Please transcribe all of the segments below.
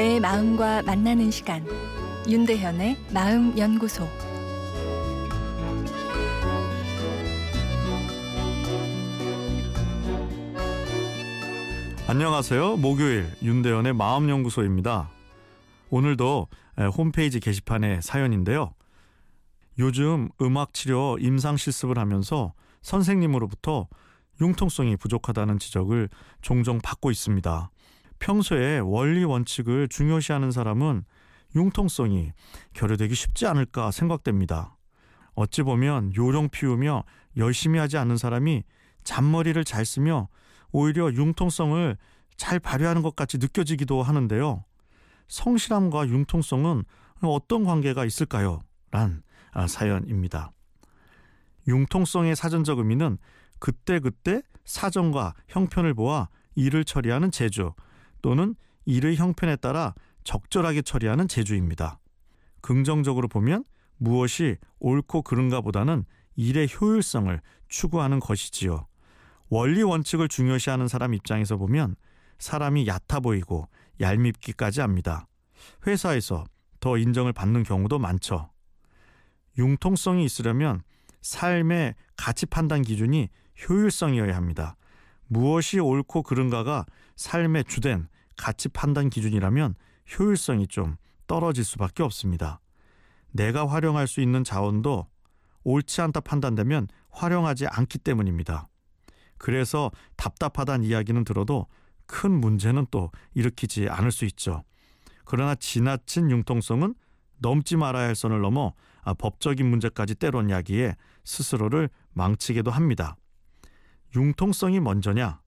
내 마음과 만나는 시간 윤대현의 마음 연구소 안녕하세요. 목요일 윤대현의 마음 연구소입니다. 오늘도 홈페이지 게시판에 사연인데요. 요즘 음악 치료 임상 실습을 하면서 선생님으로부터 융통성이 부족하다는 지적을 종종 받고 있습니다. 평소에 원리 원칙을 중요시하는 사람은 융통성이 결여되기 쉽지 않을까 생각됩니다. 어찌 보면 요령 피우며 열심히 하지 않는 사람이 잔머리를 잘 쓰며 오히려 융통성을 잘 발휘하는 것 같이 느껴지기도 하는데요. 성실함과 융통성은 어떤 관계가 있을까요? 란 아, 사연입니다. 융통성의 사전적 의미는 그때그때 사정과 형편을 보아 일을 처리하는 제주 또는 일의 형편에 따라 적절하게 처리하는 제주입니다. 긍정적으로 보면 무엇이 옳고 그른가 보다는 일의 효율성을 추구하는 것이지요. 원리 원칙을 중요시하는 사람 입장에서 보면 사람이 얕아 보이고 얄밉기까지 합니다. 회사에서 더 인정을 받는 경우도 많죠. 융통성이 있으려면 삶의 가치 판단 기준이 효율성이어야 합니다. 무엇이 옳고 그른가가 삶의 주된 가치 판단 기준이라면 효율성이 좀 떨어질 수밖에 없습니다. 내가 활용할 수 있는 자원도 옳지 않다 판단되면 활용하지 않기 때문입니다. 그래서 답답하다는 이야기는 들어도 큰 문제는 또 일으키지 않을 수 있죠. 그러나 지나친 융통성은 넘지 말아야 할 선을 넘어 아, 법적인 문제까지 때론 야기에 스스로를 망치게도 합니다. 융통성이 먼저냐,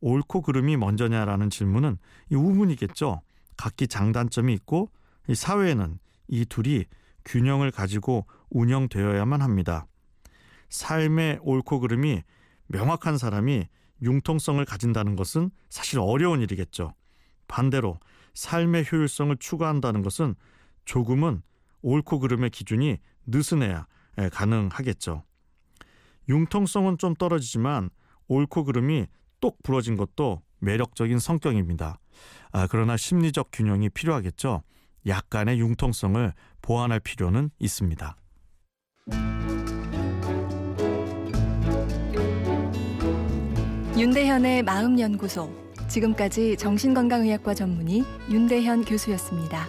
옳고 그름이 먼저냐라는 질문은 이 우문이겠죠. 각기 장단점이 있고 이 사회에는 이 둘이 균형을 가지고 운영되어야만 합니다. 삶의 옳고 그름이 명확한 사람이 융통성을 가진다는 것은 사실 어려운 일이겠죠. 반대로 삶의 효율성을 추구한다는 것은 조금은 옳고 그름의 기준이 느슨해야 가능하겠죠. 융통성은 좀 떨어지지만 옳고 그름이 똑 부러진 것도 매력적인 성격입니다. 아, 그러나 심리적 균형이 필요하겠죠. 약간의 융통성을 보완할 필요는 있습니다. 윤대현의 마음연구소. 지금까지 정신건강의학과 전문의 윤대현 교수였습니다.